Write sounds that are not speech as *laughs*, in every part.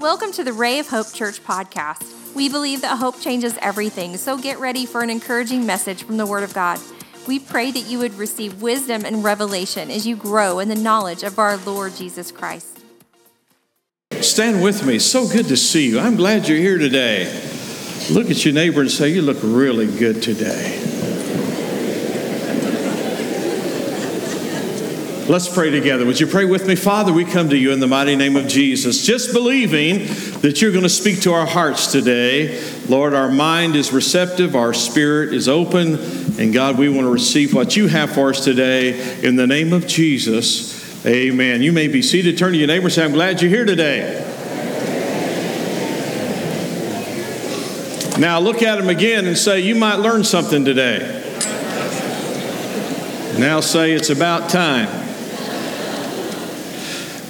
Welcome to the Ray of Hope Church podcast. We believe that hope changes everything, so get ready for an encouraging message from the Word of God. We pray that you would receive wisdom and revelation as you grow in the knowledge of our Lord Jesus Christ. Stand with me. So good to see you. I'm glad you're here today. Look at your neighbor and say, You look really good today. Let's pray together. Would you pray with me? Father, we come to you in the mighty name of Jesus, just believing that you're going to speak to our hearts today. Lord, our mind is receptive, our spirit is open, and God, we want to receive what you have for us today in the name of Jesus. Amen. You may be seated. Turn to your neighbor and say, I'm glad you're here today. Now look at him again and say, You might learn something today. Now say, It's about time.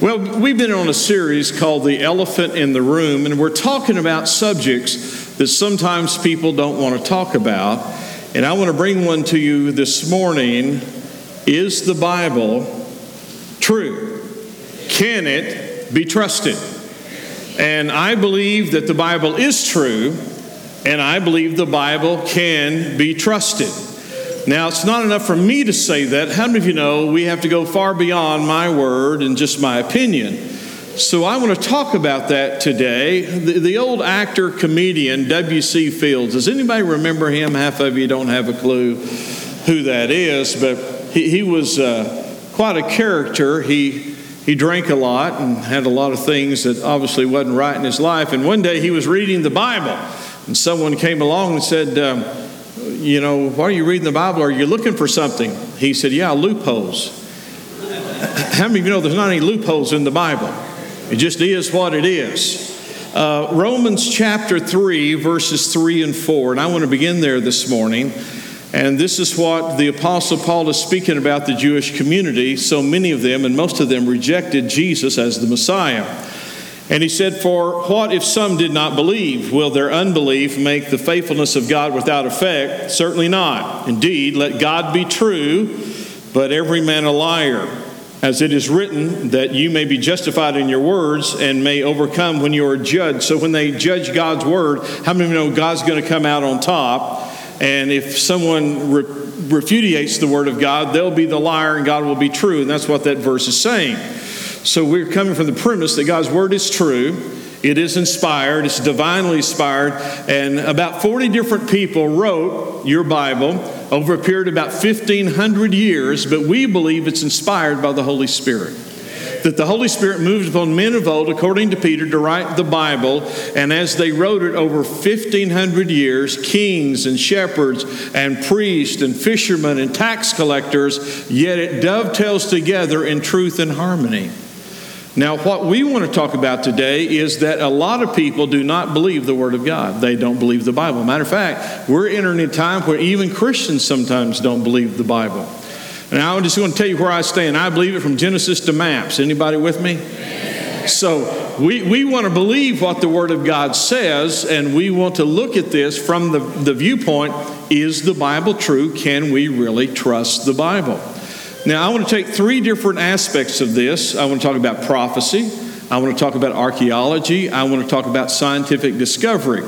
Well, we've been on a series called The Elephant in the Room, and we're talking about subjects that sometimes people don't want to talk about. And I want to bring one to you this morning Is the Bible true? Can it be trusted? And I believe that the Bible is true, and I believe the Bible can be trusted. Now, it's not enough for me to say that. How many of you know we have to go far beyond my word and just my opinion? So, I want to talk about that today. The, the old actor comedian W.C. Fields. Does anybody remember him? Half of you don't have a clue who that is, but he, he was uh, quite a character. He, he drank a lot and had a lot of things that obviously wasn't right in his life. And one day he was reading the Bible, and someone came along and said, um, you know, why are you reading the Bible? Are you looking for something? He said, yeah, loopholes. How many of you know there's not any loopholes in the Bible? It just is what it is. Uh, Romans chapter 3, verses 3 and 4. And I want to begin there this morning. And this is what the Apostle Paul is speaking about the Jewish community. So many of them, and most of them, rejected Jesus as the Messiah. And he said, For what if some did not believe? Will their unbelief make the faithfulness of God without effect? Certainly not. Indeed, let God be true, but every man a liar. As it is written, that you may be justified in your words and may overcome when you are judged. So when they judge God's word, how many of you know God's going to come out on top? And if someone re- repudiates the word of God, they'll be the liar and God will be true. And that's what that verse is saying. So we're coming from the premise that God's word is true. It is inspired, it's divinely inspired, and about 40 different people wrote your Bible over a period of about 1,500 years, but we believe it's inspired by the Holy Spirit. That the Holy Spirit moved upon men of old, according to Peter, to write the Bible, and as they wrote it over 1,500 years, kings and shepherds and priests and fishermen and tax collectors, yet it dovetails together in truth and harmony. Now, what we want to talk about today is that a lot of people do not believe the Word of God. They don't believe the Bible. Matter of fact, we're entering a time where even Christians sometimes don't believe the Bible. And I just want to tell you where I stand. I believe it from Genesis to maps. Anybody with me? So we, we want to believe what the Word of God says, and we want to look at this from the, the viewpoint is the Bible true? Can we really trust the Bible? Now, I want to take three different aspects of this. I want to talk about prophecy, I want to talk about archaeology, I want to talk about scientific discovery.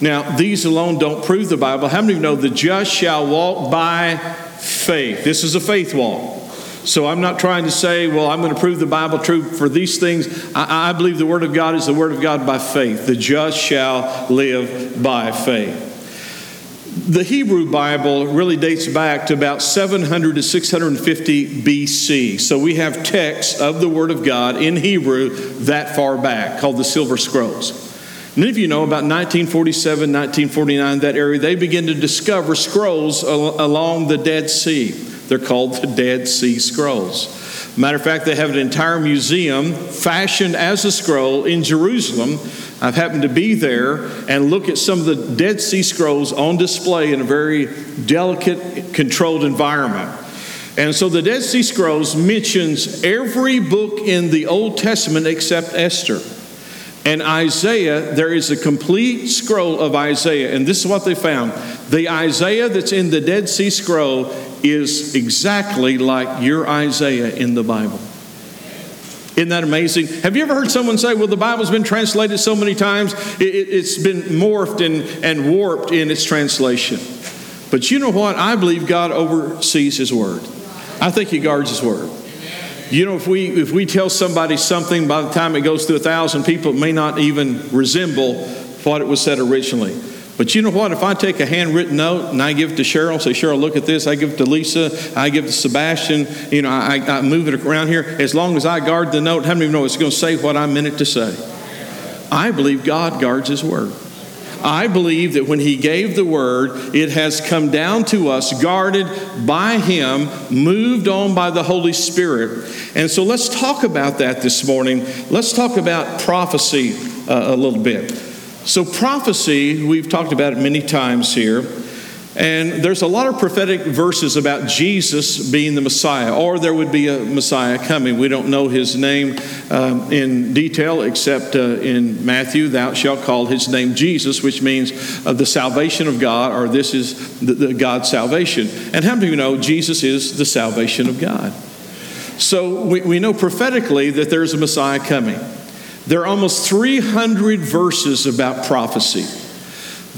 Now, these alone don't prove the Bible. How many of you know the just shall walk by faith? This is a faith walk. So I'm not trying to say, well, I'm going to prove the Bible true for these things. I, I believe the Word of God is the Word of God by faith. The just shall live by faith. The Hebrew Bible really dates back to about 700 to 650 BC. So we have texts of the Word of God in Hebrew that far back called the Silver Scrolls. Many of you know about 1947, 1949, that area, they begin to discover scrolls along the Dead Sea. They're called the Dead Sea Scrolls. Matter of fact, they have an entire museum fashioned as a scroll in Jerusalem. I've happened to be there and look at some of the Dead Sea Scrolls on display in a very delicate, controlled environment. And so the Dead Sea Scrolls mentions every book in the Old Testament except Esther. And Isaiah, there is a complete scroll of Isaiah, and this is what they found. The Isaiah that's in the Dead Sea Scroll is exactly like your Isaiah in the Bible. Isn't that amazing? Have you ever heard someone say, well, the Bible's been translated so many times, it, has been morphed and, and warped in its translation? But you know what? I believe God oversees His Word. I think He guards His Word. You know, if we if we tell somebody something, by the time it goes to a thousand people, it may not even resemble what it was said originally. But you know what? If I take a handwritten note and I give it to Cheryl, say, Cheryl, look at this. I give it to Lisa. I give it to Sebastian. You know, I, I move it around here. As long as I guard the note, how many know it's going to say what I meant it to say? I believe God guards His Word. I believe that when He gave the Word, it has come down to us, guarded by Him, moved on by the Holy Spirit. And so let's talk about that this morning. Let's talk about prophecy uh, a little bit. So, prophecy, we've talked about it many times here. And there's a lot of prophetic verses about Jesus being the Messiah, or there would be a Messiah coming. We don't know his name um, in detail, except uh, in Matthew, thou shalt call his name Jesus, which means uh, the salvation of God, or this is the, the God's salvation. And how of you know Jesus is the salvation of God? So we, we know prophetically that there's a Messiah coming. There are almost 300 verses about prophecy.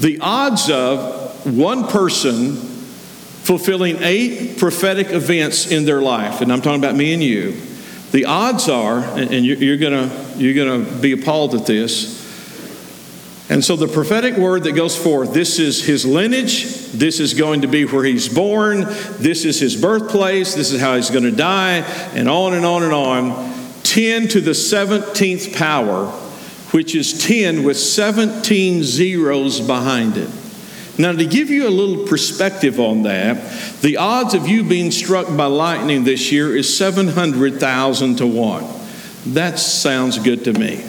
The odds of one person fulfilling eight prophetic events in their life, and I'm talking about me and you, the odds are, and you're going you're going to be appalled at this. And so the prophetic word that goes forth this is his lineage, this is going to be where he's born, this is his birthplace, this is how he's going to die, and on and on and on 10 to the 17th power, which is 10 with 17 zeros behind it. Now, to give you a little perspective on that, the odds of you being struck by lightning this year is 700,000 to 1. That sounds good to me.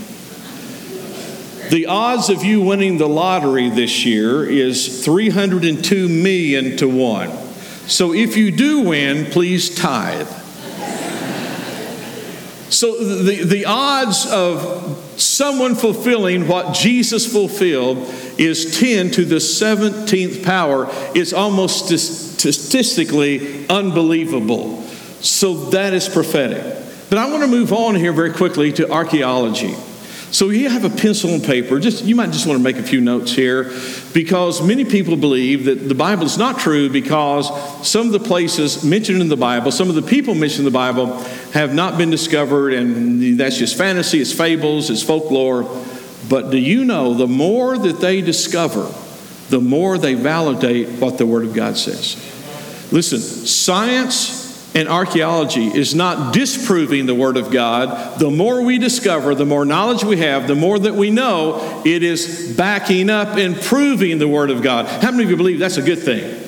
The odds of you winning the lottery this year is 302 million to 1. So if you do win, please tithe. So the, the odds of someone fulfilling what Jesus fulfilled is 10 to the 17th power. It's almost statistically unbelievable. So that is prophetic. But I want to move on here very quickly to archaeology. So you have a pencil and paper. Just you might just want to make a few notes here, because many people believe that the Bible is not true because some of the places mentioned in the Bible, some of the people mentioned in the Bible, have not been discovered, and that's just fantasy. It's fables. It's folklore. But do you know the more that they discover, the more they validate what the Word of God says? Listen, science and archaeology is not disproving the Word of God. The more we discover, the more knowledge we have, the more that we know, it is backing up and proving the Word of God. How many of you believe that's a good thing?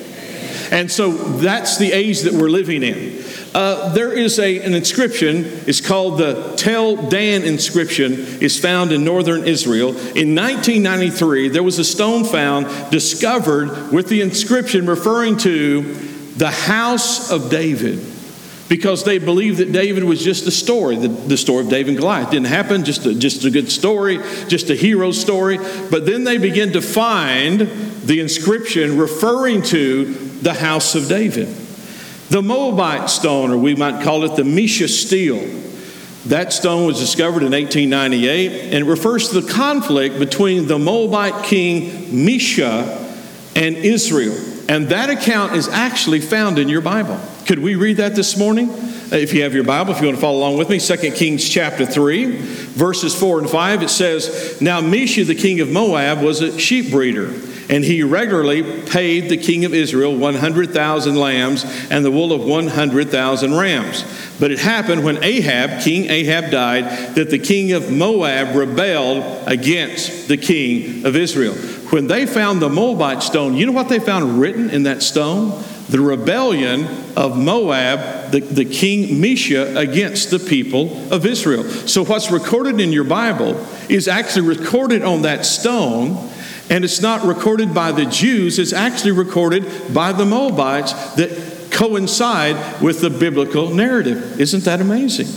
And so that's the age that we're living in. Uh, there is a, an inscription, it's called the Tel Dan inscription, is found in northern Israel. In 1993, there was a stone found, discovered with the inscription referring to the house of David because they believed that David was just a story, the, the story of David and Goliath. didn't happen, just a, just a good story, just a hero story. But then they begin to find the inscription referring to the house of David. The Moabite stone, or we might call it the Mesha stele, that stone was discovered in 1898 and it refers to the conflict between the Moabite king Mesha and Israel. And that account is actually found in your Bible. Could we read that this morning? Uh, if you have your Bible, if you want to follow along with me, 2 Kings chapter 3, verses 4 and 5, it says, Now Mesha, the king of Moab, was a sheep breeder, and he regularly paid the king of Israel 100,000 lambs and the wool of 100,000 rams. But it happened when Ahab, King Ahab, died, that the king of Moab rebelled against the king of Israel. When they found the Moabite stone, you know what they found written in that stone? the rebellion of Moab, the, the king Mesha, against the people of Israel. So, what's recorded in your Bible is actually recorded on that stone, and it's not recorded by the Jews, it's actually recorded by the Moabites that coincide with the biblical narrative. Isn't that amazing?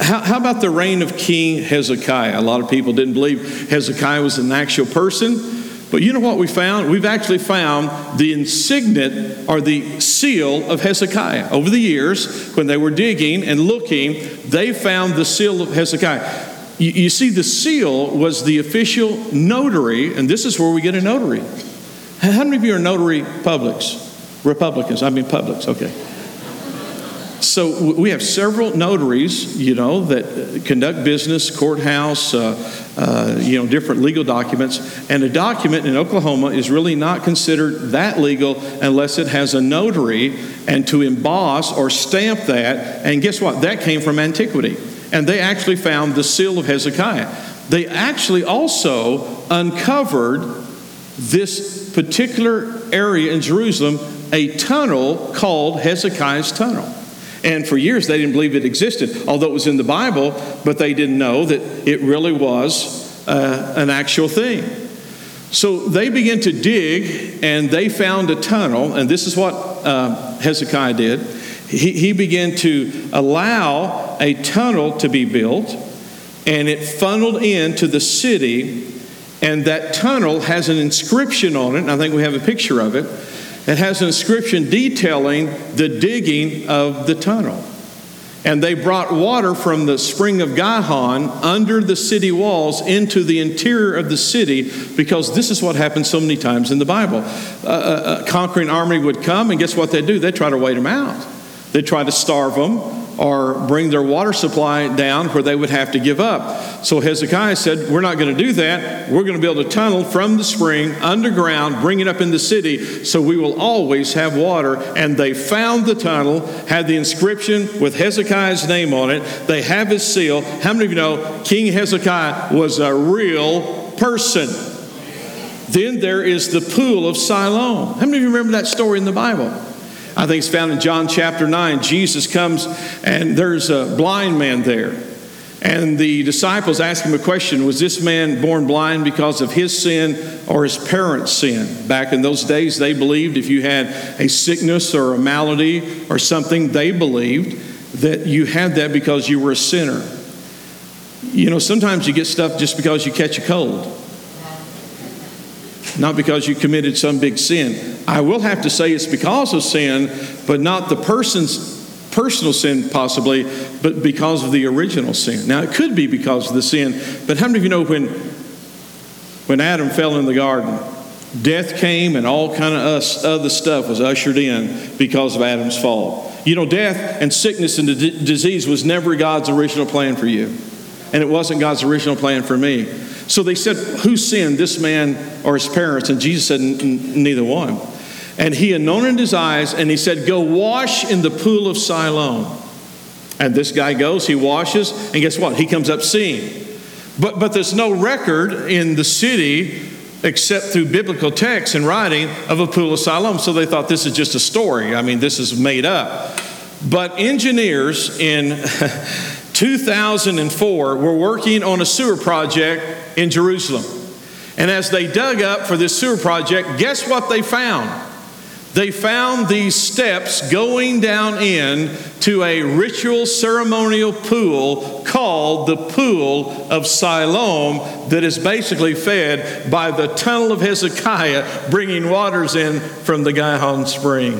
How, how, about the reign of King Hezekiah? A lot of people didn't believe Hezekiah was an actual person. But you know what we found? We've actually found the insignia or the seal of Hezekiah. Over the years, when they were digging and looking, they found the seal of Hezekiah. You, you see, the seal was the official notary, and this is where we get a notary. How many of you are notary publics? Republicans, I mean publics, okay. So we have several notaries, you know, that conduct business, courthouse, uh, uh, you know, different legal documents. And a document in Oklahoma is really not considered that legal unless it has a notary and to emboss or stamp that. And guess what? That came from antiquity. And they actually found the seal of Hezekiah. They actually also uncovered this particular area in Jerusalem, a tunnel called Hezekiah's Tunnel. And for years they didn't believe it existed, although it was in the Bible, but they didn't know that it really was uh, an actual thing. So they began to dig and they found a tunnel, and this is what uh, Hezekiah did. He, he began to allow a tunnel to be built, and it funneled into the city. And that tunnel has an inscription on it, I think we have a picture of it it has an inscription detailing the digging of the tunnel. And they brought water from the spring of Gihon under the city walls into the interior of the city because this is what happens so many times in the Bible. a conquering army would come, and guess what they do? They try to wait them out. They try to starve them or bring their water supply down where they would have to give up. So Hezekiah said, We're not going to do that. We're going to build a tunnel from the spring underground, bring it up in the city, so we will always have water. And they found the tunnel, had the inscription with Hezekiah's name on it. They have his seal. How many of you know King Hezekiah was a real person? Then there is the pool of Siloam. How many of you remember that story in the Bible? I think it's found in John chapter 9. Jesus comes and there's a blind man there. And the disciples ask him a question Was this man born blind because of his sin or his parents' sin? Back in those days, they believed if you had a sickness or a malady or something, they believed that you had that because you were a sinner. You know, sometimes you get stuff just because you catch a cold not because you committed some big sin. I will have to say it's because of sin, but not the person's personal sin, possibly, but because of the original sin. Now, it could be because of the sin, but how many of you know when, when Adam fell in the garden, death came and all kind of us, other stuff was ushered in because of Adam's fall? You know, death and sickness and d- disease was never God's original plan for you, and it wasn't God's original plan for me. So they said, Who sinned, this man or his parents? And Jesus said, Neither one. And he anointed his eyes and he said, Go wash in the pool of Siloam. And this guy goes, he washes, and guess what? He comes up seeing. But, but there's no record in the city except through biblical text and writing of a pool of Siloam. So they thought this is just a story. I mean, this is made up. But engineers in *laughs* 2004 were working on a sewer project in Jerusalem. And as they dug up for this sewer project, guess what they found? They found these steps going down in to a ritual ceremonial pool called the Pool of Siloam that is basically fed by the tunnel of Hezekiah bringing waters in from the Gihon spring.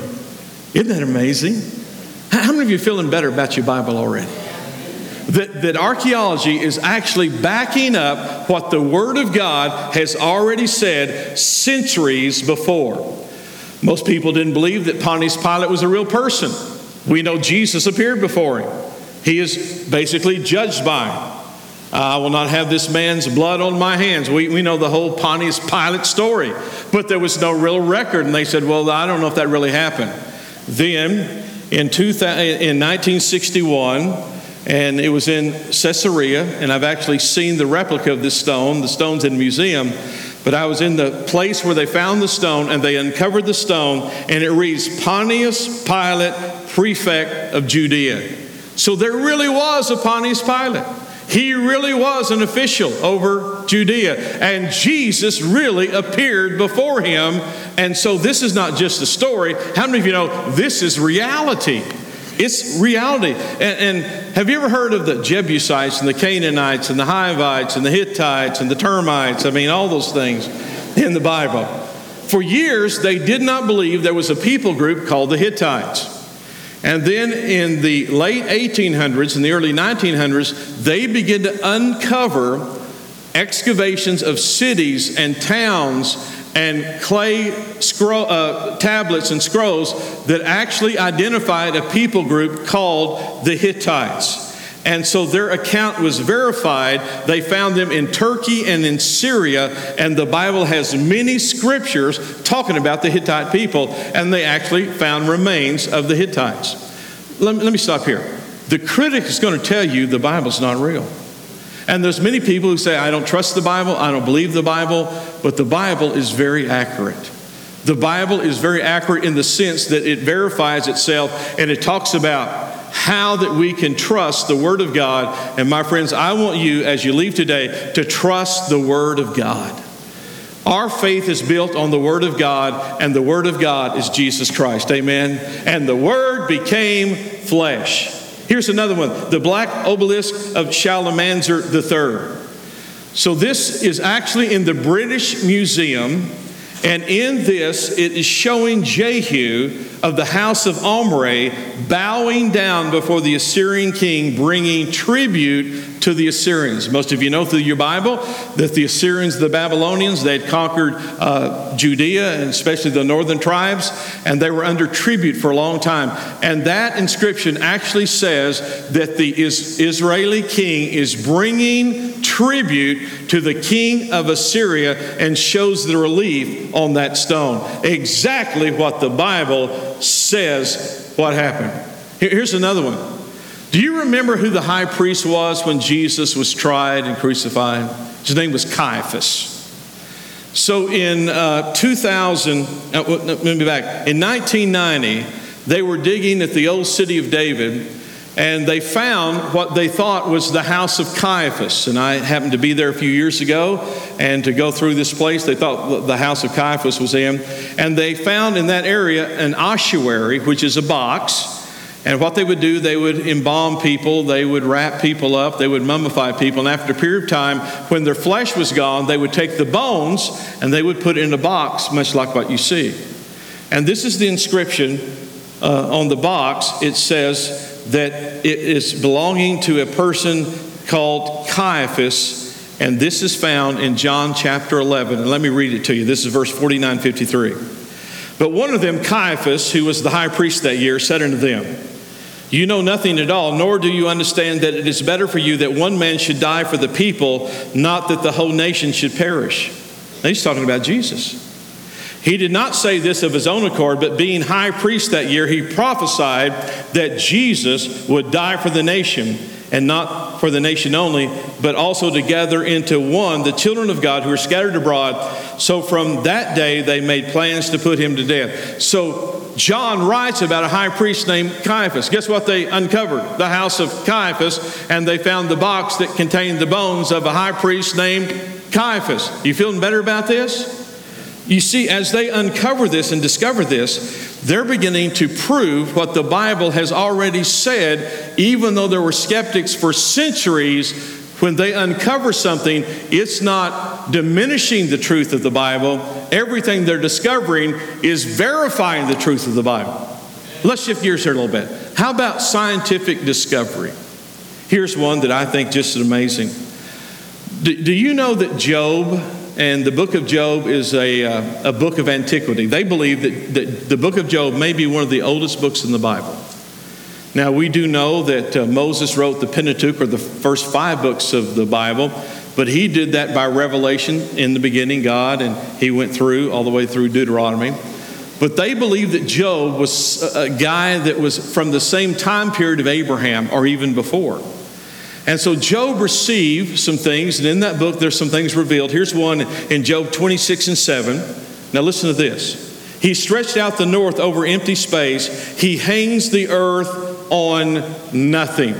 Isn't that amazing? How many of you feeling better about your Bible already? That, that archaeology is actually backing up what the Word of God has already said centuries before. Most people didn't believe that Pontius Pilate was a real person. We know Jesus appeared before him. He is basically judged by him. I will not have this man's blood on my hands. We, we know the whole Pontius Pilate story, but there was no real record. And they said, Well, I don't know if that really happened. Then in, 2000, in 1961, and it was in Caesarea, and I've actually seen the replica of this stone. The stone's in a museum, but I was in the place where they found the stone, and they uncovered the stone, and it reads Pontius Pilate, prefect of Judea. So there really was a Pontius Pilate. He really was an official over Judea, and Jesus really appeared before him. And so this is not just a story. How many of you know this is reality? It's reality. And, and, have you ever heard of the Jebusites and the Canaanites and the Hivites and the Hittites and the termites? I mean, all those things. in the Bible. For years, they did not believe there was a people group called the Hittites. And then in the late 1800s and the early 1900s, they began to uncover excavations of cities and towns and clay scroll, uh, tablets and scrolls that actually identified a people group called the Hittites. And so their account was verified. They found them in Turkey and in Syria, and the Bible has many scriptures talking about the Hittite people, and they actually found remains of the Hittites. Let me, let me stop here. The critic is going to tell you the Bible's not real. And there's many people who say, I don't trust the Bible, I don't believe the Bible, but the Bible is very accurate. The Bible is very accurate in the sense that it verifies itself and it talks about how that we can trust the Word of God. And my friends, I want you, as you leave today, to trust the Word of God. Our faith is built on the Word of God, and the Word of God is Jesus Christ. Amen. And the Word became flesh. Here's another one the black obelisk of Shalmaneser III. So, this is actually in the British Museum. And in this, it is showing Jehu of the house of Omri bowing down before the Assyrian king, bringing tribute to the Assyrians. Most of you know through your Bible that the Assyrians, the Babylonians, they had conquered uh, Judea and especially the northern tribes, and they were under tribute for a long time. And that inscription actually says that the Israeli king is bringing tribute to the king of Assyria and shows the relief on that stone. Exactly what the Bible says what happened. Here's another one. Do you remember who the high priest was when Jesus was tried and crucified? His name was Caiaphas. So in uh, 2000, uh, let me back. In 1990, they were digging at the old city of David and they found what they thought was the house of Caiaphas. And I happened to be there a few years ago and to go through this place. They thought the house of Caiaphas was in. And they found in that area an ossuary, which is a box. And what they would do, they would embalm people, they would wrap people up, they would mummify people. And after a period of time, when their flesh was gone, they would take the bones and they would put it in a box, much like what you see. And this is the inscription uh, on the box. It says, that it is belonging to a person called Caiaphas, and this is found in John chapter 11. And let me read it to you. This is verse 49 53. But one of them, Caiaphas, who was the high priest that year, said unto them, You know nothing at all, nor do you understand that it is better for you that one man should die for the people, not that the whole nation should perish. Now he's talking about Jesus. He did not say this of his own accord, but being high priest that year, he prophesied that Jesus would die for the nation, and not for the nation only, but also to gather into one the children of God who are scattered abroad. So from that day, they made plans to put him to death. So John writes about a high priest named Caiaphas. Guess what they uncovered? The house of Caiaphas, and they found the box that contained the bones of a high priest named Caiaphas. You feeling better about this? You see, as they uncover this and discover this, they're beginning to prove what the Bible has already said, even though there were skeptics for centuries. When they uncover something, it's not diminishing the truth of the Bible. Everything they're discovering is verifying the truth of the Bible. Let's shift gears here a little bit. How about scientific discovery? Here's one that I think just is amazing. Do, do you know that Job and the book of Job is a, uh, a book of antiquity. They believe that, that the book of Job may be one of the oldest books in the Bible. Now, we do know that uh, Moses wrote the Pentateuch, or the first five books of the Bible, but he did that by revelation in the beginning, God, and he went through all the way through Deuteronomy. But they believe that Job was a guy that was from the same time period of Abraham or even before. And so Job received some things, and in that book, there's some things revealed. Here's one in Job 26 and 7. Now, listen to this. He stretched out the north over empty space, he hangs the earth on nothing.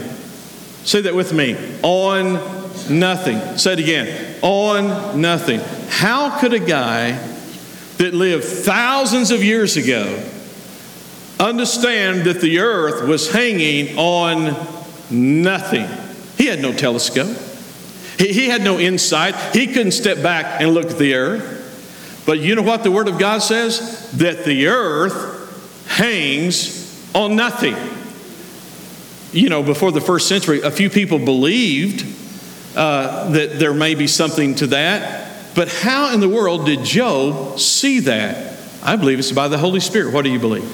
Say that with me on nothing. Say it again on nothing. How could a guy that lived thousands of years ago understand that the earth was hanging on nothing? He had no telescope. He, he had no insight. He couldn't step back and look at the earth. But you know what the Word of God says? That the earth hangs on nothing. You know, before the first century, a few people believed uh, that there may be something to that. But how in the world did Job see that? I believe it's by the Holy Spirit. What do you believe?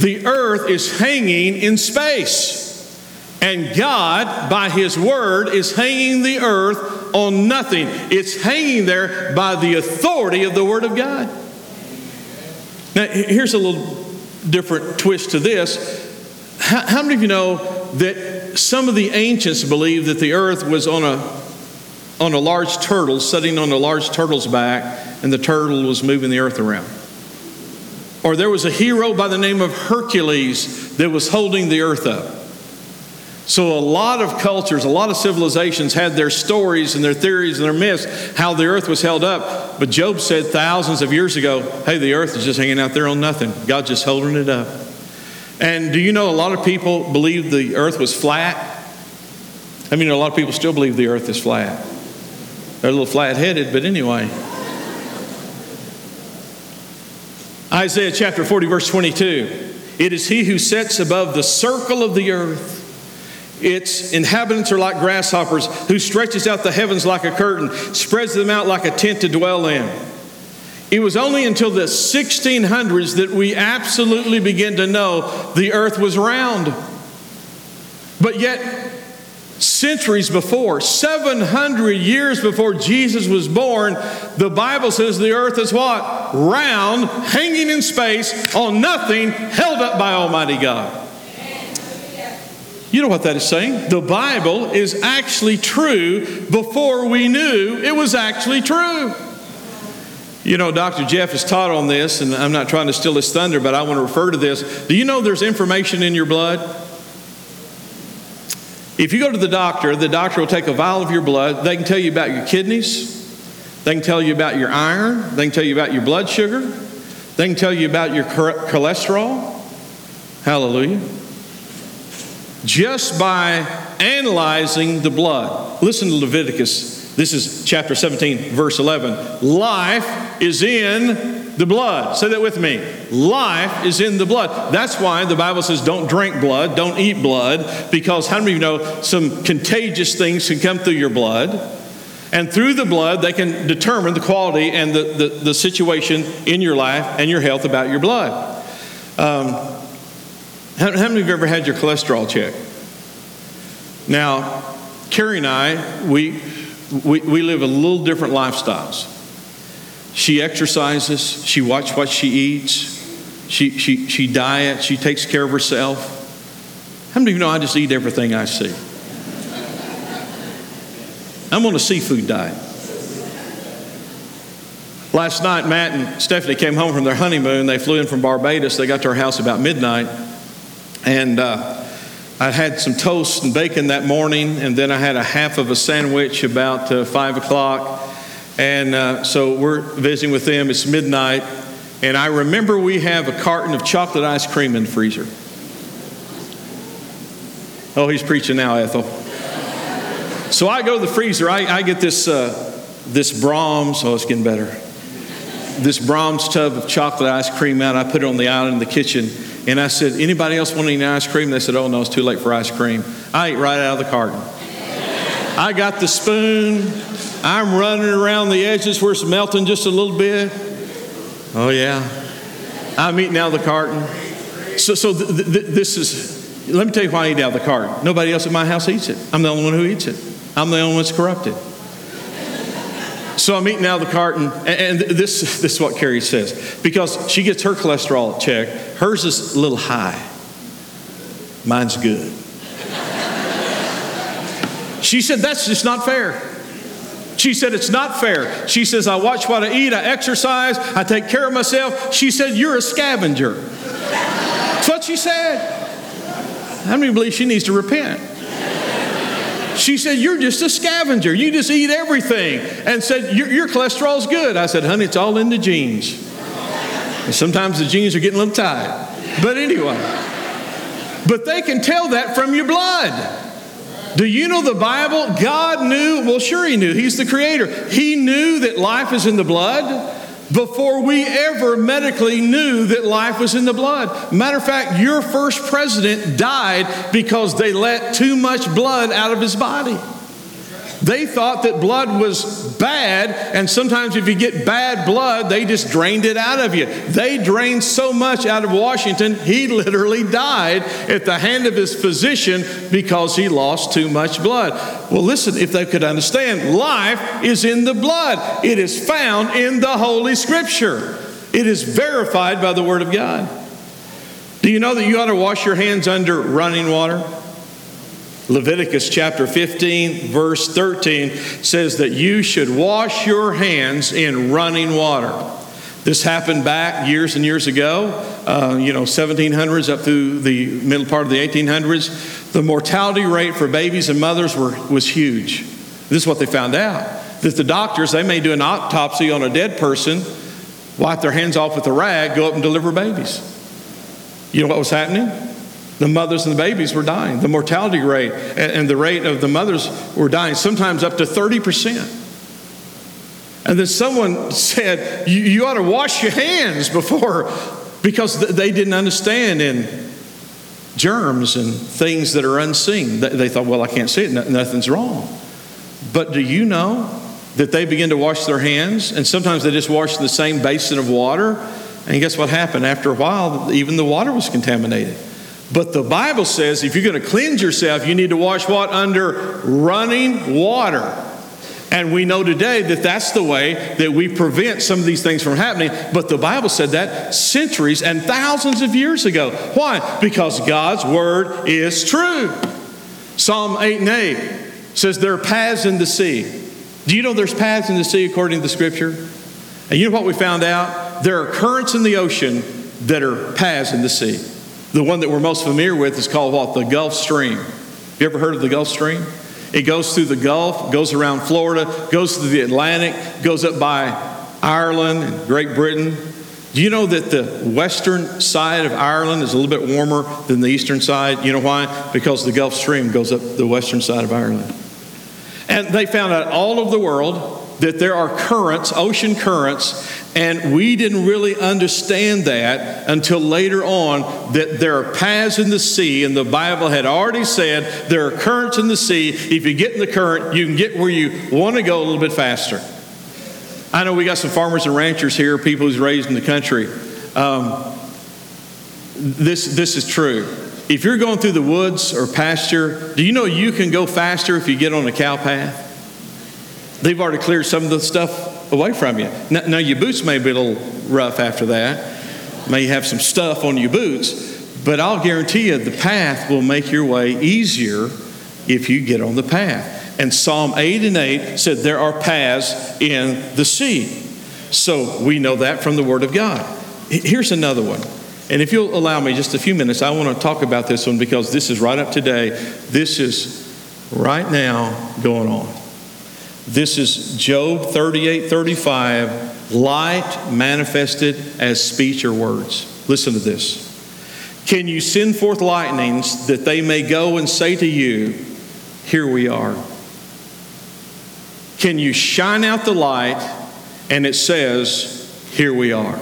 The earth is hanging in space. And God, by His Word, is hanging the earth on nothing. It's hanging there by the authority of the Word of God. Now, here's a little different twist to this. How, how many of you know that some of the ancients believed that the earth was on a on a large turtle, sitting on a large turtle's back, and the turtle was moving the earth around. Or there was a hero by the name of Hercules that was holding the earth up. So, a lot of cultures, a lot of civilizations had their stories and their theories and their myths how the earth was held up. But Job said thousands of years ago, hey, the earth is just hanging out there on nothing. God's just holding it up. And do you know a lot of people believe the earth was flat? I mean, a lot of people still believe the earth is flat. They're a little flat headed, but anyway. Isaiah chapter 40, verse 22. It is he who sits above the circle of the earth. Its inhabitants are like grasshoppers, who stretches out the heavens like a curtain, spreads them out like a tent to dwell in. It was only until the 1600s that we absolutely began to know the earth was round. But yet, centuries before, 700 years before Jesus was born, the Bible says the earth is what? Round, hanging in space, on nothing, held up by Almighty God. You know what that is saying? The Bible is actually true before we knew it was actually true. You know, Dr. Jeff has taught on this, and I'm not trying to steal his thunder, but I want to refer to this. Do you know there's information in your blood? If you go to the doctor, the doctor will take a vial of your blood. They can tell you about your kidneys, they can tell you about your iron, they can tell you about your blood sugar, they can tell you about your cholesterol. Hallelujah just by analyzing the blood. Listen to Leviticus. This is chapter 17, verse 11. Life is in the blood. Say that with me. Life is in the blood. That's why the Bible says don't drink blood, don't eat blood, because how many of you know some contagious things can come through your blood? And through the blood, they can determine the quality and the, the, the situation in your life and your health about your blood. Um, how, many of you ever had your cholesterol checked? Now, Carrie and I, we, we, we live a little different lifestyles. She exercises, she watches what she eats, she, she, she diets, she takes care of herself. How many of you know I just eat everything I see? I'm on a seafood diet. Last night, Matt and Stephanie came home from their honeymoon. They flew in from Barbados. They got to our house about midnight. And uh, I had some toast and bacon that morning, and then I had a half of a sandwich about uh, 5 o'clock. And uh, so we're visiting with them. It's midnight. And I remember we have a carton of chocolate ice cream in the freezer. Oh, he's preaching now, Ethel. So I go to the freezer. I, I get this, uh, this Braum's. Oh, it's getting better. This Braum's tub of chocolate ice cream out. I put it on the island in the kitchen. And I said, anybody else want any ice cream? They said, oh no, it's too late for ice cream. I ate right out of the carton. I got the spoon. I'm running around the edges where it's melting just a little bit. Oh yeah. I'm eating out of the carton. So, so th- th- this is, let me tell you why I eat out of the carton. Nobody else at my house eats it. I'm the only one who eats it. I'm the only one that's corrupted. So I'm eating out of the carton, and this, this is what Carrie says. Because she gets her cholesterol checked, hers is a little high. Mine's good. She said, That's just not fair. She said, It's not fair. She says, I watch what I eat, I exercise, I take care of myself. She said, You're a scavenger. That's what she said. How many believe she needs to repent? She said, You're just a scavenger. You just eat everything. And said, Your, your cholesterol's good. I said, Honey, it's all in the genes. And sometimes the genes are getting a little tight. But anyway, but they can tell that from your blood. Do you know the Bible? God knew, well, sure, He knew. He's the creator. He knew that life is in the blood. Before we ever medically knew that life was in the blood. Matter of fact, your first president died because they let too much blood out of his body. They thought that blood was bad, and sometimes if you get bad blood, they just drained it out of you. They drained so much out of Washington, he *laughs* literally died at the hand of his physician because he lost too much blood. Well, listen, if they could understand, life is in the blood, it is found in the Holy Scripture, it is verified by the Word of God. Do you know that you ought to wash your hands under running water? Leviticus chapter 15, verse 13 says that you should wash your hands in running water. This happened back years and years ago, uh, you know, 1700s up through the middle part of the 1800s. The mortality rate for babies and mothers were, was huge. This is what they found out that the doctors, they may do an autopsy on a dead person, wipe their hands off with a rag, go up and deliver babies. You know what was happening? The mothers and the babies were dying. The mortality rate and the rate of the mothers were dying, sometimes up to 30%. And then someone said, You, you ought to wash your hands before, because they didn't understand in germs and things that are unseen. They thought, Well, I can't see it, nothing's wrong. But do you know that they begin to wash their hands? And sometimes they just wash in the same basin of water. And guess what happened? After a while, even the water was contaminated. But the Bible says if you're going to cleanse yourself, you need to wash what? Under running water. And we know today that that's the way that we prevent some of these things from happening. But the Bible said that centuries and thousands of years ago. Why? Because God's word is true. Psalm 8 and 8 says there are paths in the sea. Do you know there's paths in the sea according to the scripture? And you know what we found out? There are currents in the ocean that are paths in the sea. The one that we're most familiar with is called what? The Gulf Stream. You ever heard of the Gulf Stream? It goes through the Gulf, goes around Florida, goes through the Atlantic, goes up by Ireland and Great Britain. Do you know that the western side of Ireland is a little bit warmer than the eastern side? You know why? Because the Gulf Stream goes up the western side of Ireland. And they found out all over the world that there are currents, ocean currents, and we didn't really understand that until later on that there are paths in the sea, and the Bible had already said there are currents in the sea. If you get in the current, you can get where you want to go a little bit faster. I know we got some farmers and ranchers here, people who's raised in the country. Um, this, this is true. If you're going through the woods or pasture, do you know you can go faster if you get on a cow path? They've already cleared some of the stuff away from you. Now, now, your boots may be a little rough after that, may have some stuff on your boots, but I'll guarantee you the path will make your way easier if you get on the path. And Psalm 8 and 8 said there are paths in the sea. So we know that from the Word of God. Here's another one. And if you'll allow me just a few minutes, I want to talk about this one because this is right up today. This is right now going on. This is Job 38 35, light manifested as speech or words. Listen to this. Can you send forth lightnings that they may go and say to you, Here we are? Can you shine out the light and it says, Here we are?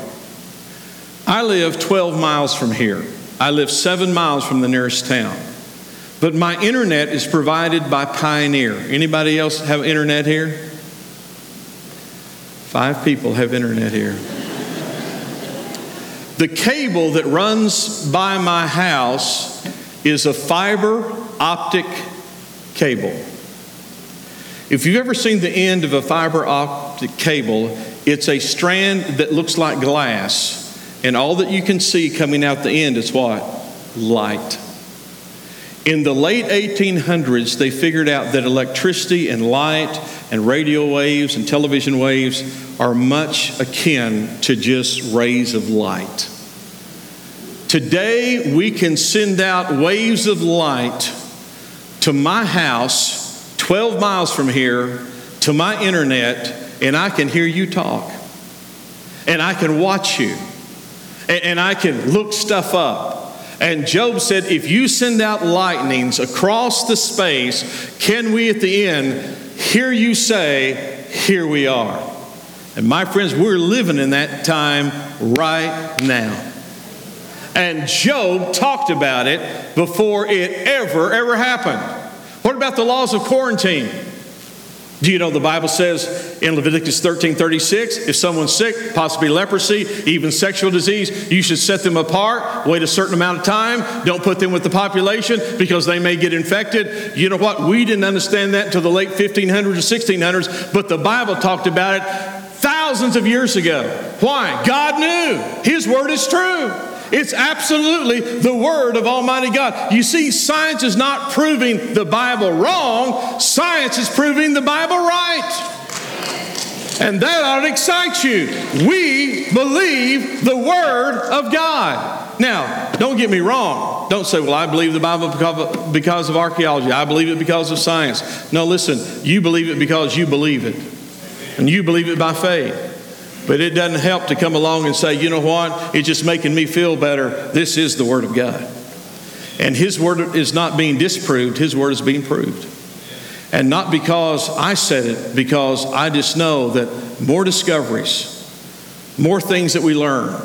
I live 12 miles from here. I live seven miles from the nearest town. But my internet is provided by Pioneer. Anybody else have internet here? Five people have internet here. the cable that runs by my house is a fiber optic cable. If you've ever seen the end of a fiber optic cable, it's a strand that looks like glass, and all that you can see coming out the end is what? Light. In the late 1800s, they figured out that electricity and light and radio waves and television waves are much akin to just rays of light. Today, we can send out waves of light to my house 12 miles from here to my internet, and I can hear you talk. And I can watch you. And I can look stuff up. And Job said, If you send out lightnings across the space, can we at the end hear you say, Here we are? And my friends, we're living in that time right now. And Job talked about it before it ever, ever happened. What about the laws of quarantine? Do you know the Bible says in Leviticus 13 36, if someone's sick, possibly leprosy, even sexual disease, you should set them apart, wait a certain amount of time, don't put them with the population because they may get infected. You know what? We didn't understand that until the late 1500s or 1600s, but the Bible talked about it thousands of years ago. Why? God knew. His word is true. It's absolutely the Word of Almighty God. You see, science is not proving the Bible wrong, science is proving the Bible right. And that ought to excite you. We believe the Word of God. Now, don't get me wrong. Don't say, well, I believe the Bible because of archaeology. I believe it because of science. No, listen, you believe it because you believe it. And you believe it by faith. But it doesn't help to come along and say, you know what, it's just making me feel better. This is the Word of God. And His Word is not being disproved, His Word is being proved. And not because I said it, because I just know that more discoveries, more things that we learn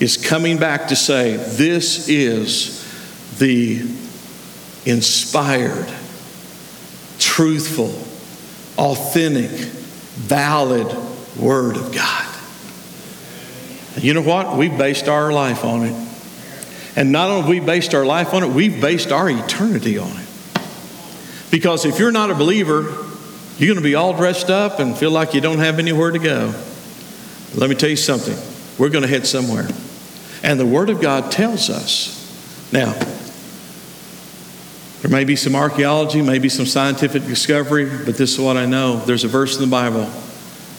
is coming back to say, this is the inspired, truthful, authentic, valid Word of God. You know what? We've based our life on it. And not only have we based our life on it, we've based our eternity on it. Because if you're not a believer, you're going to be all dressed up and feel like you don't have anywhere to go. Let me tell you something. We're going to head somewhere. And the Word of God tells us. Now, there may be some archaeology, maybe some scientific discovery, but this is what I know. There's a verse in the Bible.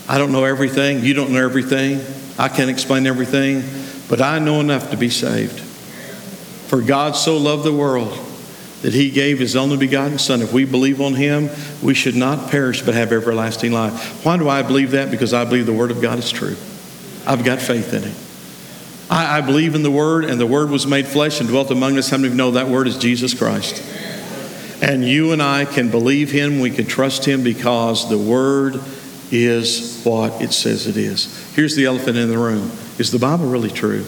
I don't know everything. You don't know everything. I can't explain everything, but I know enough to be saved. For God so loved the world that he gave his only begotten Son. If we believe on him, we should not perish but have everlasting life. Why do I believe that? Because I believe the Word of God is true. I've got faith in it. I, I believe in the Word, and the Word was made flesh and dwelt among us. How many of you know that Word is Jesus Christ? And you and I can believe him, we can trust him because the Word is what it says it is. Here's the elephant in the room Is the Bible really true?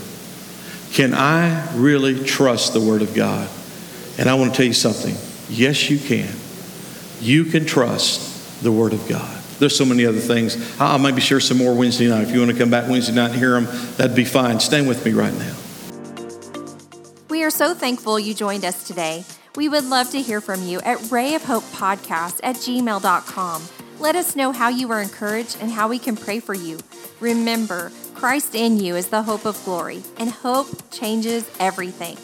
Can I really trust the Word of God? And I want to tell you something. Yes, you can. You can trust the Word of God. There's so many other things. I'll maybe share some more Wednesday night. If you want to come back Wednesday night and hear them, that'd be fine. Stand with me right now. We are so thankful you joined us today. We would love to hear from you at Ray of Hope Podcast at gmail.com. Let us know how you were encouraged and how we can pray for you. Remember, Christ in you is the hope of glory, and hope changes everything.